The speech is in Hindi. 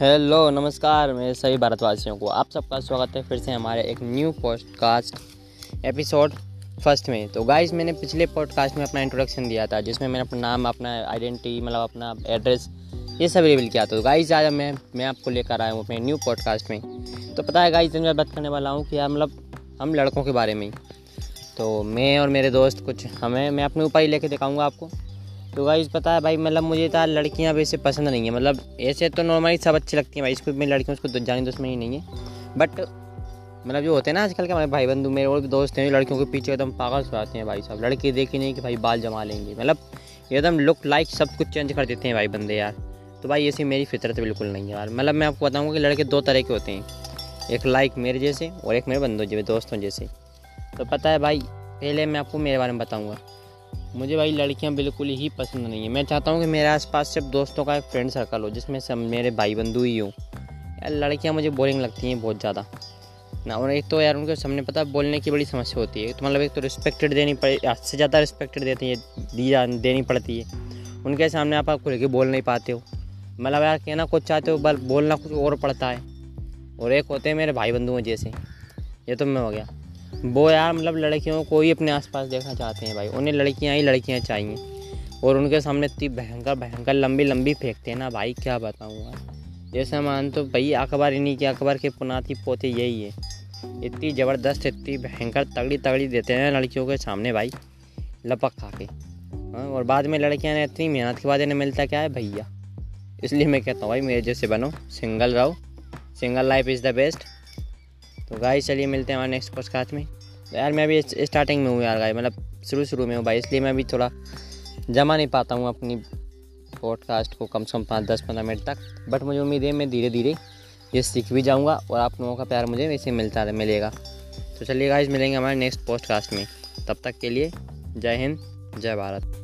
हेलो, नमस्कार, मेरे सभी भारतवासियों को आप सबका स्वागत है। फिर से हमारे एक न्यू पॉडकास्ट एपिसोड फ़र्स्ट में। तो गाइस मैंने पिछले पॉडकास्ट में अपना इंट्रोडक्शन दिया था, जिसमें मैंने अपना नाम, अपना आइडेंटिटी मतलब अपना एड्रेस ये सब रिवील किया। था तो गाइस आज मैं मैं आपको लेकर आया हूँ अपने न्यू पॉडकास्ट में। तो पता है गाइस मैं बात करने वाला हूँ कि यार मतलब हम लड़कों के बारे में। तो मैं और मेरे दोस्त कुछ, हमें, मैं अपने ऊपर ही लेके दिखाऊँगा आपको। तो गाइस पता है भाई मतलब मुझे तो लड़कियाँ वैसे पसंद नहीं है। मतलब ऐसे तो नॉर्मली सब अच्छी लगती हैं भाई, इसको मैं लड़कियों, उसको जानी दुश्मनी नहीं है। बट मतलब जो होते हैं ना आजकल के हमारे भाई बंधु मेरे और भी दोस्त हैं लड़कियों के पीछे एकदम पागल से आते हैं भाई साहब लड़के देखे नहीं कि भाई बाल जमा लेंगे। मतलब एकदम लुक लाइक सब कुछ चेंज कर देते हैं भाई बंदे यार। तो भाई ऐसी मेरी फितरत बिल्कुल नहीं है यार। मतलब मैं आपको बताऊँगा कि लड़के दो तरह के होते हैं। एक लाइक मेरे जैसे और एक मेरे बंधु जैसे, दोस्तों जैसे। तो पता है भाई, पहले मैं आपको मेरे बारे में बताऊँगा। मुझे भाई लड़कियाँ बिल्कुल ही पसंद नहीं है। मैं चाहता हूँ कि मेरे आसपास सिर्फ़ दोस्तों का एक फ्रेंड सर्कल हो, जिसमें सब मेरे भाई बंधु ही हो। यार, लड़कियाँ मुझे बोरिंग लगती हैं बहुत ज़्यादा। ना, और एक तो यार, उनके सामने पता बोलने की बड़ी समस्या होती है। तो मतलब एक तो रिस्पेक्टेड देनी पड़े से ज़्यादा रिस्पेक्टेड देती है, दी जा, देनी पड़ती है। उनके सामने आप आपको लेके बोल नहीं पाते हो। मतलब यार, कहना कुछ चाहते हो बल बोलना कुछ और पड़ता है। और एक होते हैं मेरे भाई बंधुओं जैसे। ये तो मैं हो गया। वो यार मतलब लड़कियों को ही अपने आसपास देखना चाहते हैं भाई। उन्हें लड़कियाँ ही लड़कियाँ चाहिए। और उनके सामने इतनी भयंकर भयंकर, लंबी लंबी फेंकते हैं ना भाई, क्या बताऊँ जैसे मान तो भाई अखबार इन्हीं के अखबार के पुनाती पोते यही है। इतनी ज़बरदस्त, इतनी भयंकर तगड़ी तगड़ी देते हैं लड़कियों के सामने भाई, लपक खा के। हाँ और बाद में लड़कियाँ ने इतनी मेहनत के बाद इन्हें मिलता क्या है? भैया। इसलिए मैं कहता हूँ भाई, मेरे जैसे बनो, सिंगल रहो। Single life is the best. तो गाई चलिए मिलते हैं हमारे नेक्स्ट पॉडकास्ट में। तो यार, मैं अभी स्टार्टिंग में हूँ यार गाई मतलब शुरू शुरू में हूँ भाई, इसलिए मैं अभी थोड़ा जमा नहीं पाता हूँ अपनी पॉडकास्ट को कम से कम पाँच, दस, पंद्रह मिनट तक। बट मुझे उम्मीद है मैं धीरे धीरे ये सीख भी जाऊँगा और आप लोगों का प्यार मुझे वैसे मिलता मिलेगा। तो चलिए गाइज़ मिलेंगे हमारे नेक्स्ट पॉडकास्ट में। तब तक के लिए जय हिंद, जय भारत।